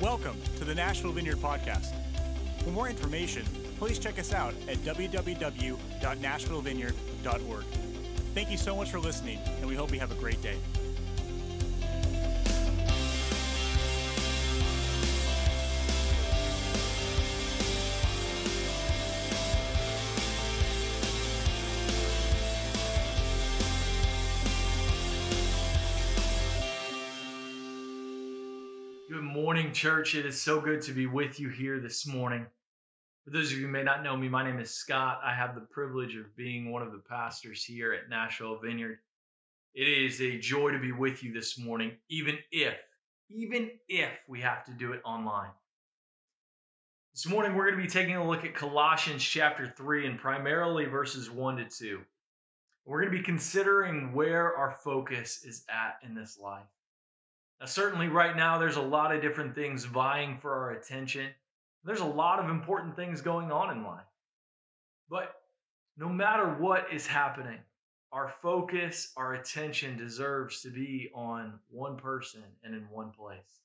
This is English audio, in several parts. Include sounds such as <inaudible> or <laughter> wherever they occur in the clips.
Welcome to the Nashville Vineyard Podcast. For more information, please check us out at www.nashvillevineyard.org. Thank you so much for listening, and we hope you have a great day. Church. It is so good to be with you here this morning. For those of you who may not know me, my name is Scott. I have the privilege of being one of the pastors here at Nashville Vineyard. It is a joy to be with you this morning, even if, even if we have to do it online. This morning, we're going to be taking a look at Colossians chapter 3 and primarily verses 1 to 2. We're going to be considering where our focus is at in this life. Now, certainly, right now, there's a lot of different things vying for our attention. There's a lot of important things going on in life. But no matter what is happening, our focus, our attention deserves to be on one person and in one place.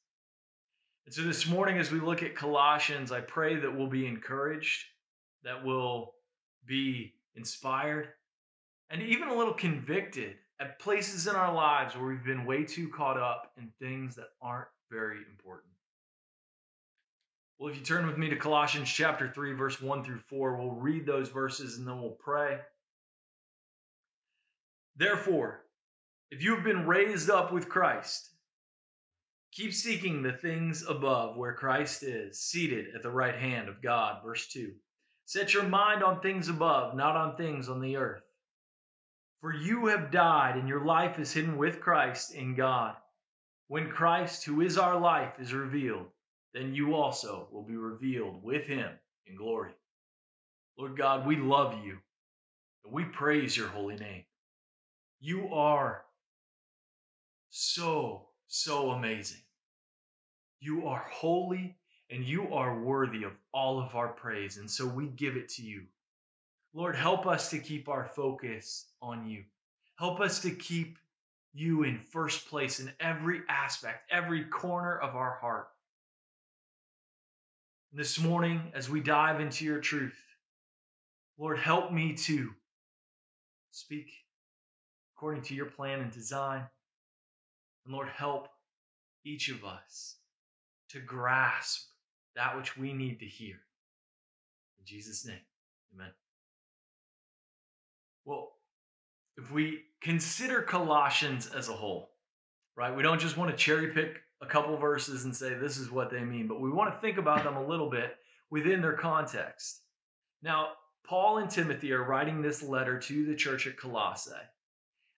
And so this morning, as we look at Colossians, I pray that we'll be encouraged, that we'll be inspired, and even a little convicted at places in our lives where we've been way too caught up in things that aren't very important. Well, if you turn with me to Colossians chapter 3, verse 1 through 4, we'll read those verses and then we'll pray. Therefore, if you have been raised up with Christ, keep seeking the things above where Christ is, seated at the right hand of God. Verse 2. Set your mind on things above, not on things on the earth. For you have died, and your life is hidden with Christ in God. When Christ, who is our life, is revealed, then you also will be revealed with him in glory. Lord God, we love you, and we praise your holy name. You are so, so amazing. You are holy, and you are worthy of all of our praise, and so we give it to you. Lord, help us to keep our focus on you. Help us to keep you in first place in every aspect, every corner of our heart. This morning, as we dive into your truth, Lord, help me to speak according to your plan and design. And Lord, help each of us to grasp that which we need to hear. In Jesus' name, amen. Well, if we consider Colossians as a whole, right, we don't just want to cherry pick a couple verses and say this is what they mean, but we want to think about them a little bit within their context. Now, Paul and Timothy are writing this letter to the church at Colossae,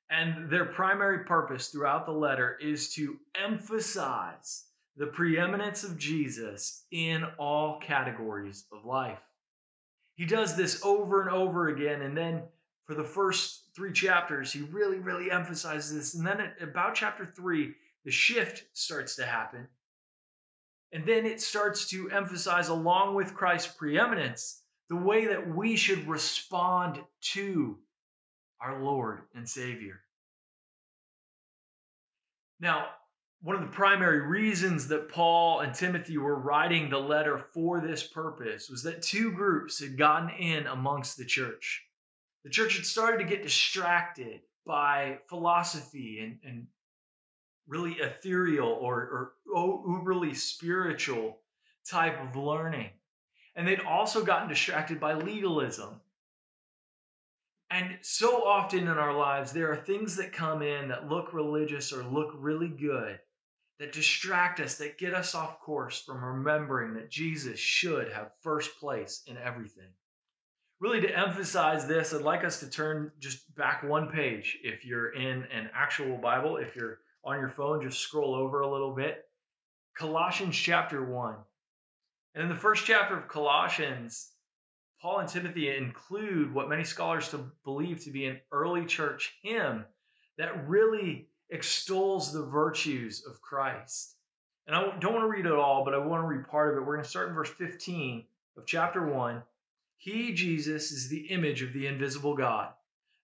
and their primary purpose throughout the letter is to emphasize the preeminence of Jesus in all categories of life. He does this over and over again, and then for the first three chapters, he really, really emphasizes this. And then at about chapter three, the shift starts to happen. And then it starts to emphasize, along with Christ's preeminence, the way that we should respond to our Lord and Savior. Now, one of the primary reasons that Paul and Timothy were writing the letter for this purpose was that two groups had gotten in amongst the church the church had started to get distracted by philosophy and, and really ethereal or, or oh, uberly spiritual type of learning. And they'd also gotten distracted by legalism. And so often in our lives, there are things that come in that look religious or look really good that distract us, that get us off course from remembering that Jesus should have first place in everything really to emphasize this, I'd like us to turn just back one page. If you're in an actual Bible, if you're on your phone, just scroll over a little bit. Colossians chapter 1. And in the first chapter of Colossians, Paul and Timothy include what many scholars to believe to be an early church hymn that really extols the virtues of Christ. And I don't want to read it all, but I want to read part of it. We're going to start in verse 15 of chapter 1. He, Jesus, is the image of the invisible God,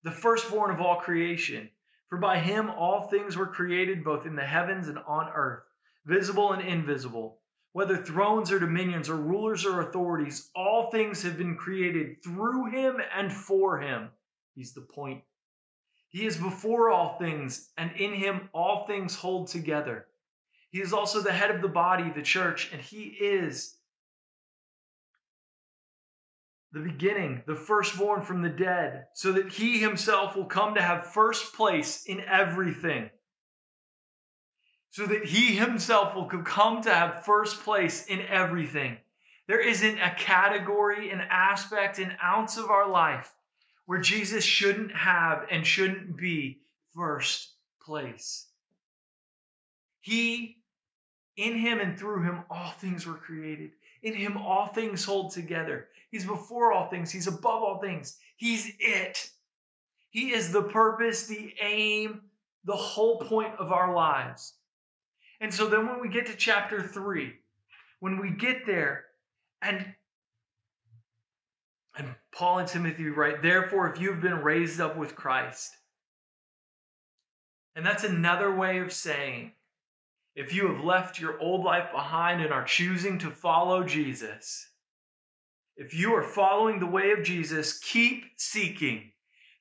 the firstborn of all creation. For by him all things were created, both in the heavens and on earth, visible and invisible, whether thrones or dominions or rulers or authorities, all things have been created through him and for him. He's the point. He is before all things, and in him all things hold together. He is also the head of the body, the church, and he is the beginning, the firstborn from the dead, so that he himself will come to have first place in everything so that he himself will come to have first place in everything. There isn't a category, an aspect, an ounce of our life where Jesus shouldn't have and shouldn't be first place. He, in him and through him, all things were created. In him, all things hold together. He's before all things, he's above all things. He's it. He is the purpose, the aim, the whole point of our lives. And so then when we get to chapter 3, when we get there, and and Paul and Timothy write, therefore, if you've been raised up with Christ, and that's another way of saying, if you have left your old life behind and are choosing to follow Jesus, if you are following the way of Jesus, keep seeking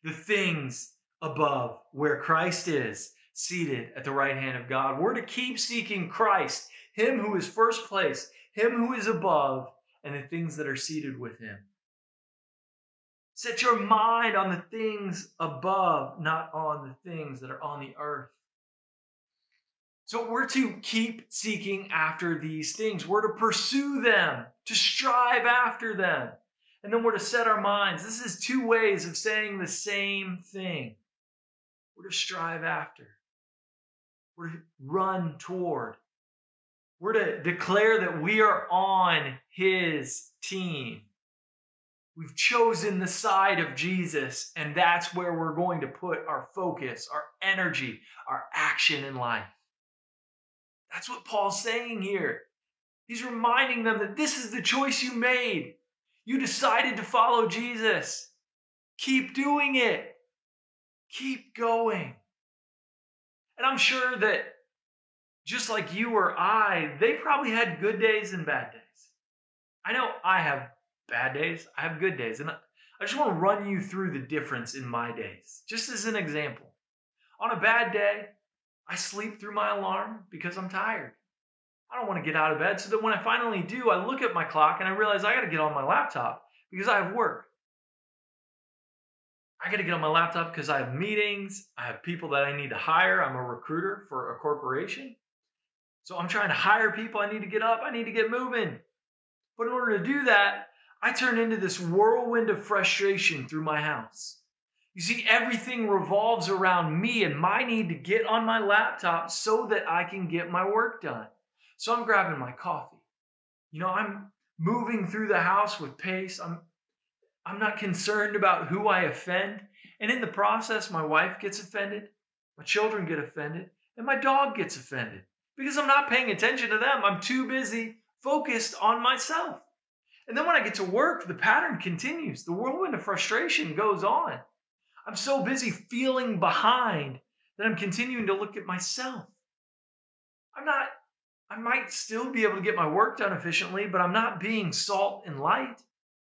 the things above where Christ is seated at the right hand of God. We're to keep seeking Christ, Him who is first place, Him who is above, and the things that are seated with Him. Set your mind on the things above, not on the things that are on the earth. So we're to keep seeking after these things. We're to pursue them, to strive after them. And then we're to set our minds. This is two ways of saying the same thing. We're to strive after. We're to run toward. We're to declare that we are on his team. We've chosen the side of Jesus, and that's where we're going to put our focus, our energy, our action in life. That's what Paul's saying here. He's reminding them that this is the choice you made. You decided to follow Jesus. Keep doing it. Keep going. And I'm sure that just like you or I, they probably had good days and bad days. I know I have bad days, I have good days. And I just want to run you through the difference in my days, just as an example. On a bad day, I sleep through my alarm because I'm tired. I don't want to get out of bed so that when I finally do, I look at my clock and I realize I got to get on my laptop because I have work. I got to get on my laptop because I have meetings. I have people that I need to hire. I'm a recruiter for a corporation. So I'm trying to hire people. I need to get up. I need to get moving. But in order to do that, I turn into this whirlwind of frustration through my house. You see, everything revolves around me and my need to get on my laptop so that I can get my work done. So I'm grabbing my coffee. You know, I'm moving through the house with pace. I'm I'm not concerned about who I offend. And in the process, my wife gets offended, my children get offended, and my dog gets offended because I'm not paying attention to them. I'm too busy focused on myself. And then when I get to work, the pattern continues. The whirlwind of frustration goes on. I'm so busy feeling behind that I'm continuing to look at myself. I'm not, I might still be able to get my work done efficiently, but I'm not being salt and light.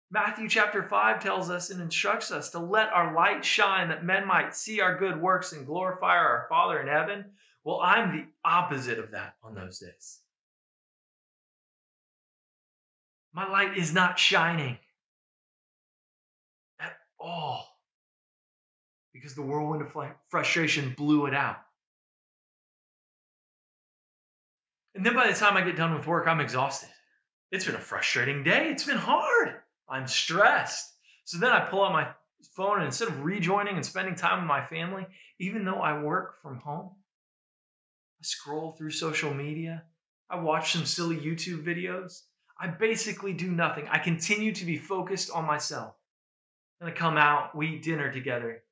Matthew chapter 5 tells us and instructs us to let our light shine that men might see our good works and glorify our Father in heaven. Well, I'm the opposite of that on those days. My light is not shining at all because the whirlwind of frustration blew it out. And then by the time I get done with work, I'm exhausted. It's been a frustrating day. It's been hard. I'm stressed. So then I pull out my phone and instead of rejoining and spending time with my family, even though I work from home, I scroll through social media. I watch some silly YouTube videos. I basically do nothing. I continue to be focused on myself. And I come out, we eat dinner together.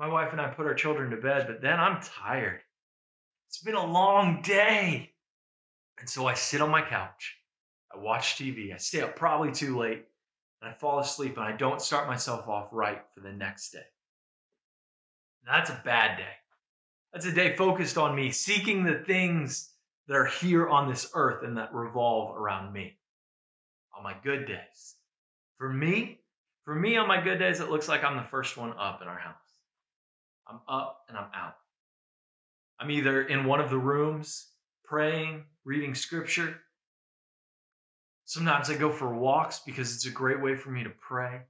My wife and I put our children to bed, but then I'm tired. It's been a long day. And so I sit on my couch. I watch TV. I stay up probably too late and I fall asleep and I don't start myself off right for the next day. That's a bad day. That's a day focused on me, seeking the things that are here on this earth and that revolve around me on my good days. For me, for me on my good days, it looks like I'm the first one up in our house. I'm up and I'm out. I'm either in one of the rooms praying, reading scripture. Sometimes I go for walks because it's a great way for me to pray.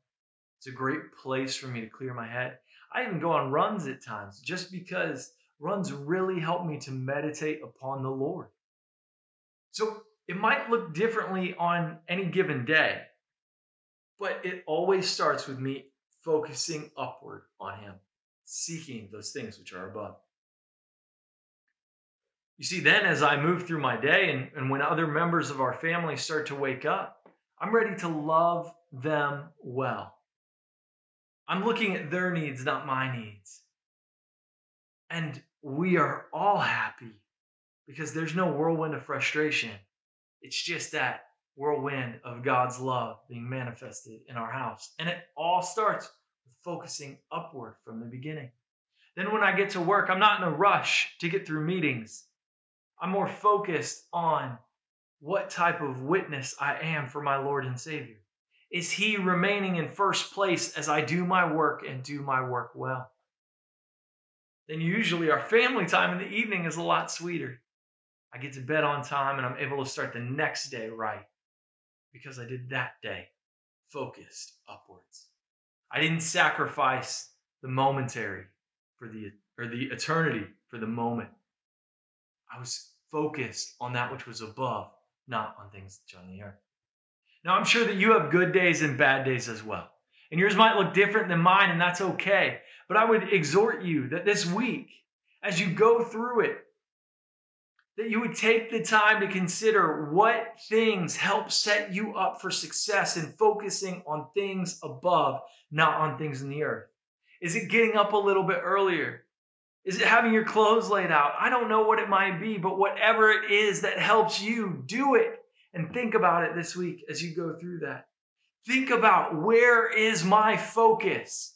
It's a great place for me to clear my head. I even go on runs at times just because runs really help me to meditate upon the Lord. So it might look differently on any given day, but it always starts with me focusing upward on Him, seeking those things which are above. You see, then as I move through my day and, and when other members of our family start to wake up, I'm ready to love them well. I'm looking at their needs, not my needs. And we are all happy because there's no whirlwind of frustration. It's just that whirlwind of God's love being manifested in our house. And it all starts focusing upward from the beginning. Then when I get to work, I'm not in a rush to get through meetings. I'm more focused on what type of witness I am for my Lord and Savior. Is He remaining in first place as I do my work and do my work well? Then usually our family time in the evening is a lot sweeter. I get to bed on time and I'm able to start the next day right because I did that day focused upwards. I didn't sacrifice the momentary for the or the eternity for the moment. I was focused on that which was above, not on things on the earth. Now, I'm sure that you have good days and bad days as well. And yours might look different than mine, and that's okay. But I would exhort you that this week, as you go through it, that you would take the time to consider what things help set you up for success in focusing on things above, not on things in the earth. Is it getting up a little bit earlier? Is it having your clothes laid out? I don't know what it might be, but whatever it is that helps you, do it. And think about it this week as you go through that. Think about where is my focus?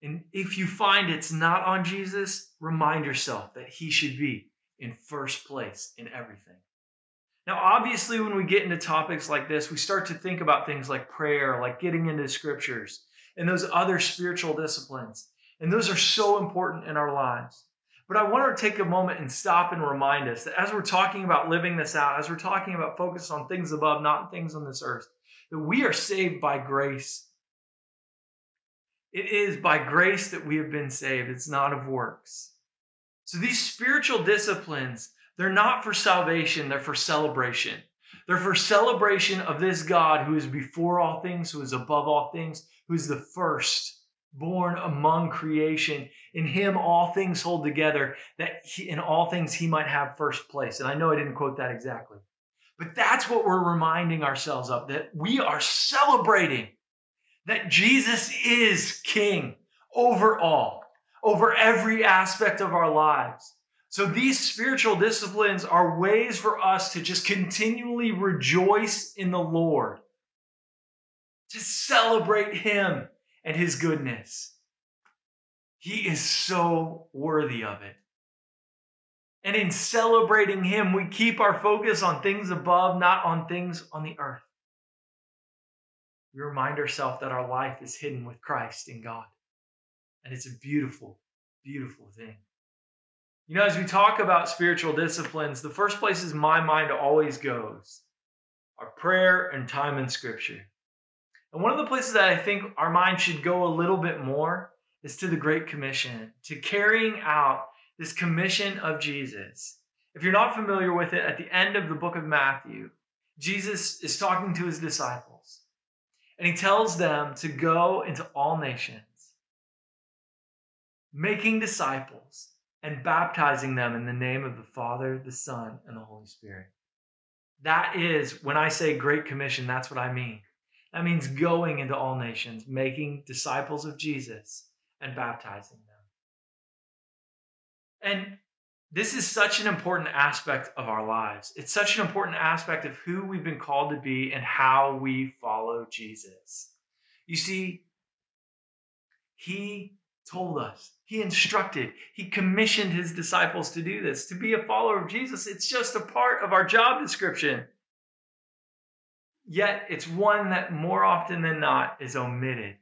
And if you find it's not on Jesus, remind yourself that he should be in first place in everything. Now, obviously, when we get into topics like this, we start to think about things like prayer, like getting into scriptures, and those other spiritual disciplines. And those are so important in our lives. But I want to take a moment and stop and remind us that as we're talking about living this out, as we're talking about focus on things above, not things on this earth, that we are saved by grace. It is by grace that we have been saved, it's not of works. So these spiritual disciplines, they're not for salvation, they're for celebration. They're for celebration of this God who is before all things, who is above all things, who is the first born among creation. In him, all things hold together, that he, in all things he might have first place. And I know I didn't quote that exactly. But that's what we're reminding ourselves of that we are celebrating that Jesus is king over all over every aspect of our lives. So these spiritual disciplines are ways for us to just continually rejoice in the Lord, to celebrate Him and His goodness. He is so worthy of it. And in celebrating Him, we keep our focus on things above, not on things on the earth. We remind ourselves that our life is hidden with Christ in God. And it's a beautiful, beautiful thing. You know, as we talk about spiritual disciplines, the first places my mind always goes are prayer and time in Scripture. And one of the places that I think our mind should go a little bit more is to the Great Commission, to carrying out this commission of Jesus. If you're not familiar with it, at the end of the book of Matthew, Jesus is talking to his disciples, and he tells them to go into all nations making disciples and baptizing them in the name of the Father, the Son, and the Holy Spirit. That is, when I say Great Commission, that's what I mean. That means going into all nations, making disciples of Jesus, and baptizing them. And this is such an important aspect of our lives. It's such an important aspect of who we've been called to be and how we follow Jesus. You see, He told us He instructed, he commissioned his disciples to do this. To be a follower of Jesus, it's just a part of our job description. Yet it's one that more often than not is omitted.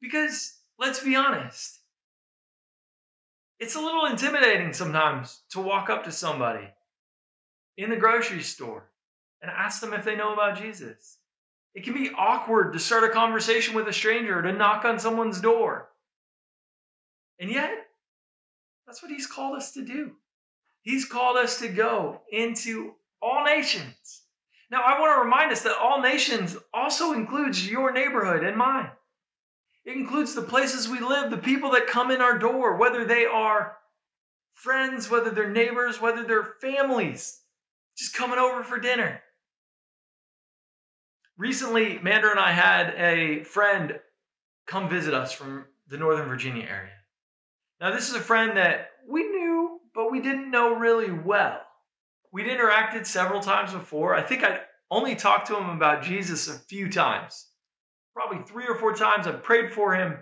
Because let's be honest, it's a little intimidating sometimes to walk up to somebody in the grocery store and ask them if they know about Jesus. It can be awkward to start a conversation with a stranger, or to knock on someone's door. And yet, that's what he's called us to do. He's called us to go into all nations. Now, I want to remind us that all nations also includes your neighborhood and mine. It includes the places we live, the people that come in our door, whether they are friends, whether they're neighbors, whether they're families, just coming over for dinner. Recently, Mandra and I had a friend come visit us from the Northern Virginia area. Now, this is a friend that we knew, but we didn't know really well. We'd interacted several times before. I think I'd only talked to him about Jesus a few times. Probably three or four times. I prayed for him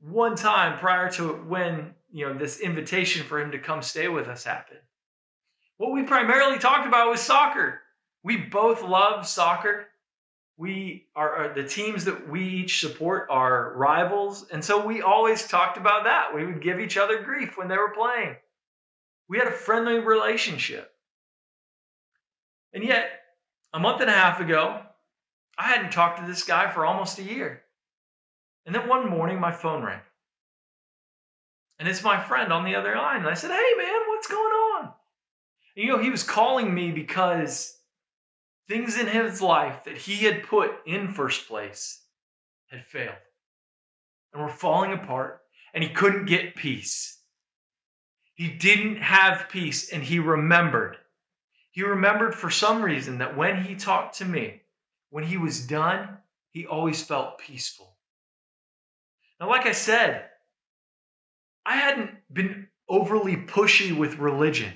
one time prior to when, you know, this invitation for him to come stay with us happened. What we primarily talked about was soccer. We both love soccer we are the teams that we each support are rivals. And so we always talked about that. We would give each other grief when they were playing. We had a friendly relationship. And yet a month and a half ago i hadn't talked to this guy for almost a year. And then one morning my phone rang. And it's my friend on the other line. And i said hey man what's going on? And, you know he was calling me because things in his life that he had put in first place had failed and were falling apart, and he couldn't get peace. He didn't have peace, and he remembered. He remembered for some reason that when he talked to me, when he was done, he always felt peaceful. Now, like I said, I hadn't been overly pushy with religion,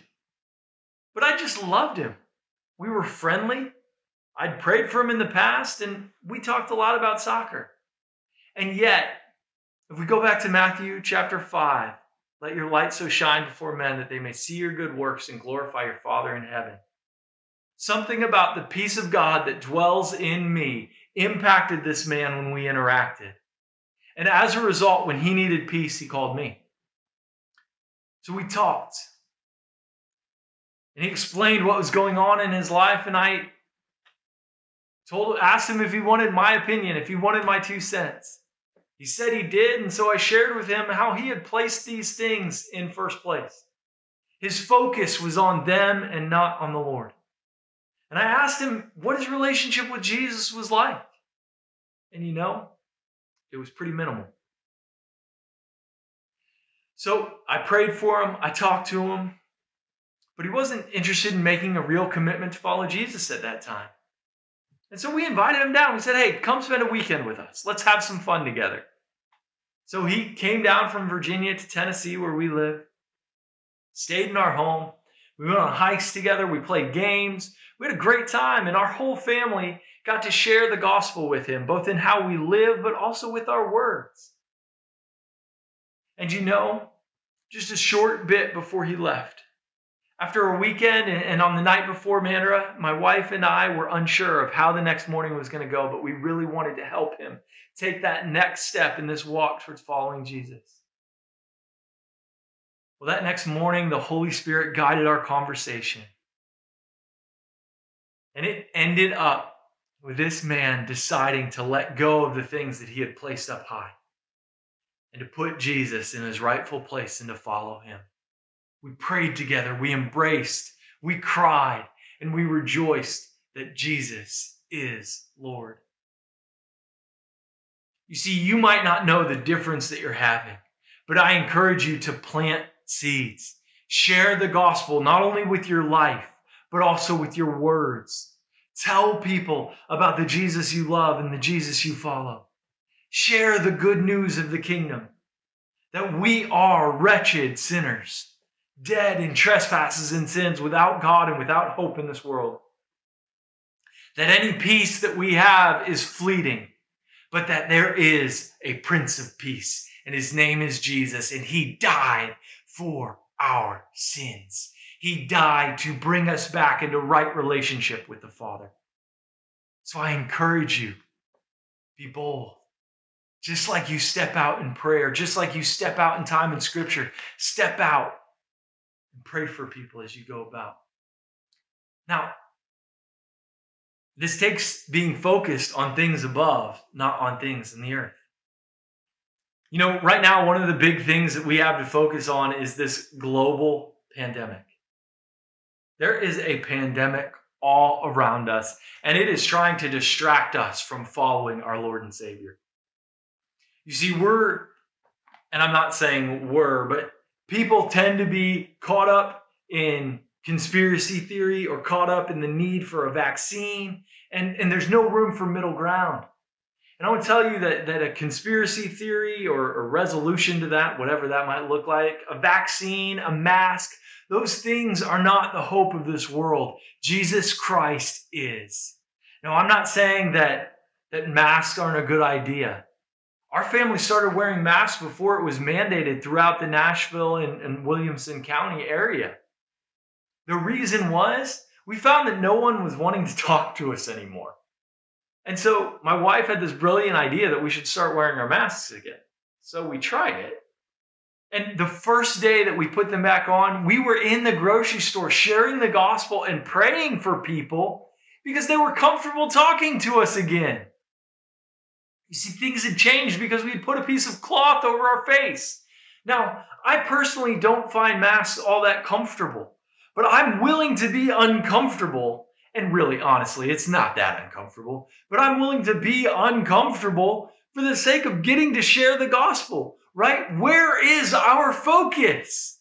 but I just loved him. We were friendly. I'd prayed for him in the past, and we talked a lot about soccer. And yet, if we go back to Matthew chapter 5, let your light so shine before men that they may see your good works and glorify your Father in heaven. Something about the peace of God that dwells in me impacted this man when we interacted. And as a result, when he needed peace, he called me. So we talked. And he explained what was going on in his life, and I Told, asked him if he wanted my opinion, if he wanted my two cents. He said he did, and so I shared with him how he had placed these things in first place. His focus was on them and not on the Lord. And I asked him what his relationship with Jesus was like. And you know, it was pretty minimal. So I prayed for him, I talked to him, but he wasn't interested in making a real commitment to follow Jesus at that time. And so we invited him down. We said, hey, come spend a weekend with us. Let's have some fun together. So he came down from Virginia to Tennessee, where we live, stayed in our home. We went on hikes together. We played games. We had a great time, and our whole family got to share the gospel with him, both in how we live, but also with our words. And you know, just a short bit before he left, after a weekend and on the night before Mandra, my wife and I were unsure of how the next morning was going to go, but we really wanted to help him take that next step in this walk towards following Jesus. Well, that next morning, the Holy Spirit guided our conversation. And it ended up with this man deciding to let go of the things that he had placed up high and to put Jesus in his rightful place and to follow him. We prayed together, we embraced, we cried, and we rejoiced that Jesus is Lord. You see, you might not know the difference that you're having, but I encourage you to plant seeds. Share the gospel not only with your life, but also with your words. Tell people about the Jesus you love and the Jesus you follow. Share the good news of the kingdom that we are wretched sinners dead in trespasses and sins without God and without hope in this world. That any peace that we have is fleeting, but that there is a Prince of Peace, and his name is Jesus, and he died for our sins. He died to bring us back into right relationship with the Father. So I encourage you be bold. Just like you step out in prayer, just like you step out in time in scripture, step out and pray for people as you go about. Now, this takes being focused on things above, not on things in the earth. You know, right now, one of the big things that we have to focus on is this global pandemic. There is a pandemic all around us, and it is trying to distract us from following our Lord and Savior. You see, we're, and I'm not saying we're, but people tend to be caught up in conspiracy theory or caught up in the need for a vaccine, and, and there's no room for middle ground. And I to tell you that, that a conspiracy theory or a resolution to that, whatever that might look like, a vaccine, a mask, those things are not the hope of this world. Jesus Christ is. Now, I'm not saying that, that masks aren't a good idea. Our family started wearing masks before it was mandated throughout the Nashville and, and Williamson County area. The reason was we found that no one was wanting to <laughs> talk to us anymore. And so my wife had this brilliant idea that we should start wearing our masks again. So we tried it. And the first day that we put them back on, we were in the grocery store sharing the gospel and praying for people because they were comfortable talking to us again. You see, things had changed because we put a piece of cloth over our face. Now, I personally don't find masks all that comfortable, but I'm willing to be uncomfortable. And really, honestly, it's not that uncomfortable, but I'm willing to be uncomfortable for the sake of getting to share the gospel, right? Where is our focus?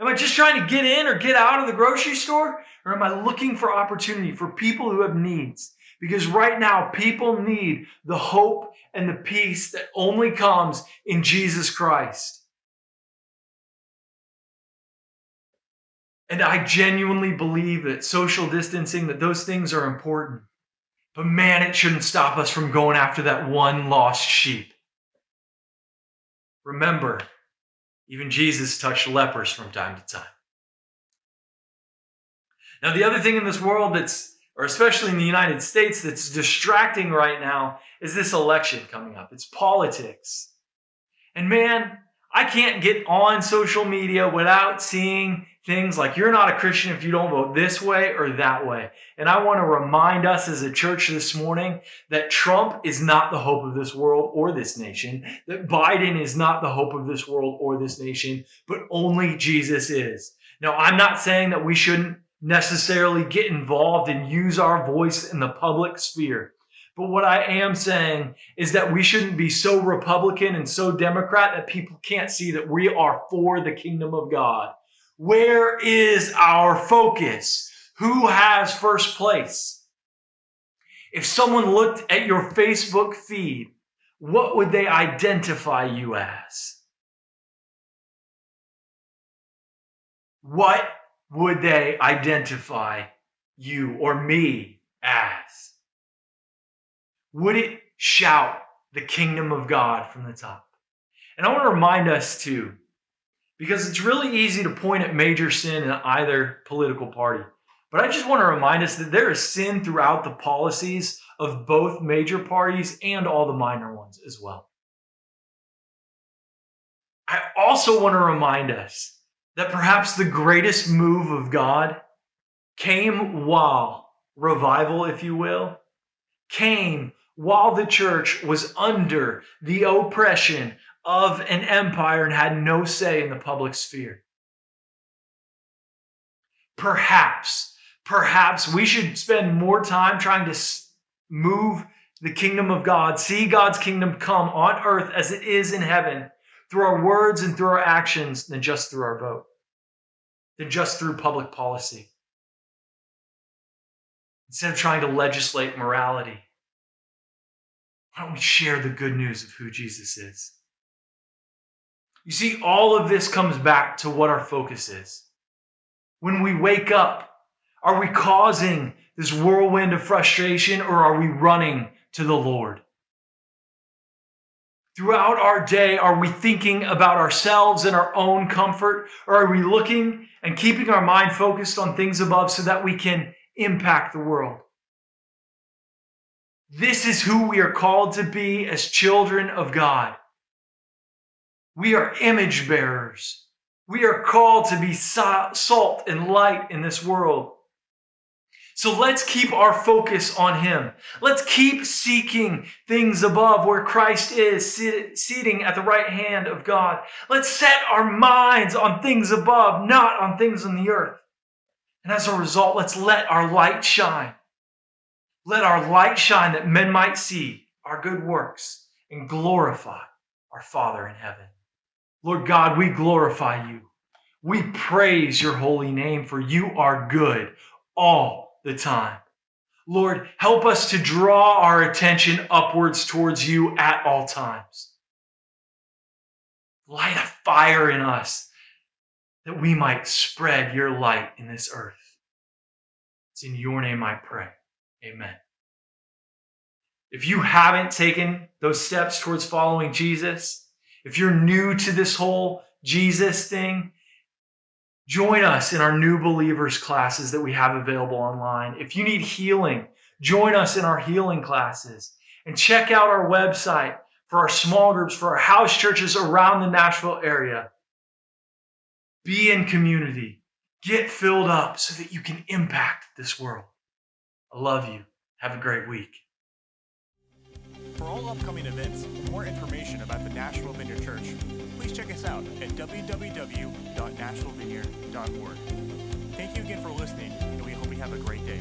Am I just trying to get in or get out of the grocery store? Or am I looking for opportunity for people who have needs? Because right now, people need the hope and the peace that only comes in Jesus Christ. And I genuinely believe that social distancing, that those things are important. But man, it shouldn't stop us from going after that one lost sheep. Remember, even Jesus touched lepers from time to time. Now, the other thing in this world that's or especially in the United States, that's distracting right now is this election coming up. It's politics. And man, I can't get on social media without seeing things like you're not a Christian if you don't vote this way or that way. And I want to remind us as a church this morning that Trump is not the hope of this world or this nation, that Biden is not the hope of this world or this nation, but only Jesus is. Now, I'm not saying that we shouldn't necessarily get involved and use our voice in the public sphere. But what I am saying is that we shouldn't be so Republican and so Democrat that people can't see that we are for the kingdom of God. Where is our focus? Who has first place? If someone looked at your Facebook feed, what would they identify you as? What would they identify you or me as? Would it shout the kingdom of God from the top? And I want to remind us too, because it's really easy to point at major sin in either political party. But I just want to remind us that there is sin throughout the policies of both major parties and all the minor ones as well. I also want to remind us that perhaps the greatest move of God came while revival, if you will, came while the church was under the oppression of an empire and had no say in the public sphere. Perhaps, perhaps we should spend more time trying to move the kingdom of God, see God's kingdom come on earth as it is in heaven through our words and through our actions than just through our vote, than just through public policy. Instead of trying to legislate morality, why don't we share the good news of who Jesus is? You see, all of this comes back to what our focus is. When we wake up, are we causing this whirlwind of frustration or are we running to the Lord? Throughout our day, are we thinking about ourselves and our own comfort? Or are we looking and keeping our mind focused on things above so that we can impact the world? This is who we are called to be as children of God. We are image bearers. We are called to be salt and light in this world. So let's keep our focus on Him. Let's keep seeking things above where Christ is seating at the right hand of God. Let's set our minds on things above, not on things on the earth. And as a result, let's let our light shine. Let our light shine that men might see our good works and glorify our Father in heaven. Lord God, we glorify you. We praise your holy name, for you are good all the time. Lord, help us to draw our attention upwards towards you at all times. Light a fire in us that we might spread your light in this earth. It's in your name I pray. Amen. If you haven't taken those steps towards following Jesus, if you're new to this whole Jesus thing, join us in our new believers classes that we have available online. If you need healing, join us in our healing classes and check out our website for our small groups, for our house churches around the Nashville area. Be in community. Get filled up so that you can impact this world. I love you. Have a great week. For all upcoming events more information about the Nashville Vineyard Church, please check us out at www.nashvillevineyard.org. Thank you again for listening, and we hope you have a great day.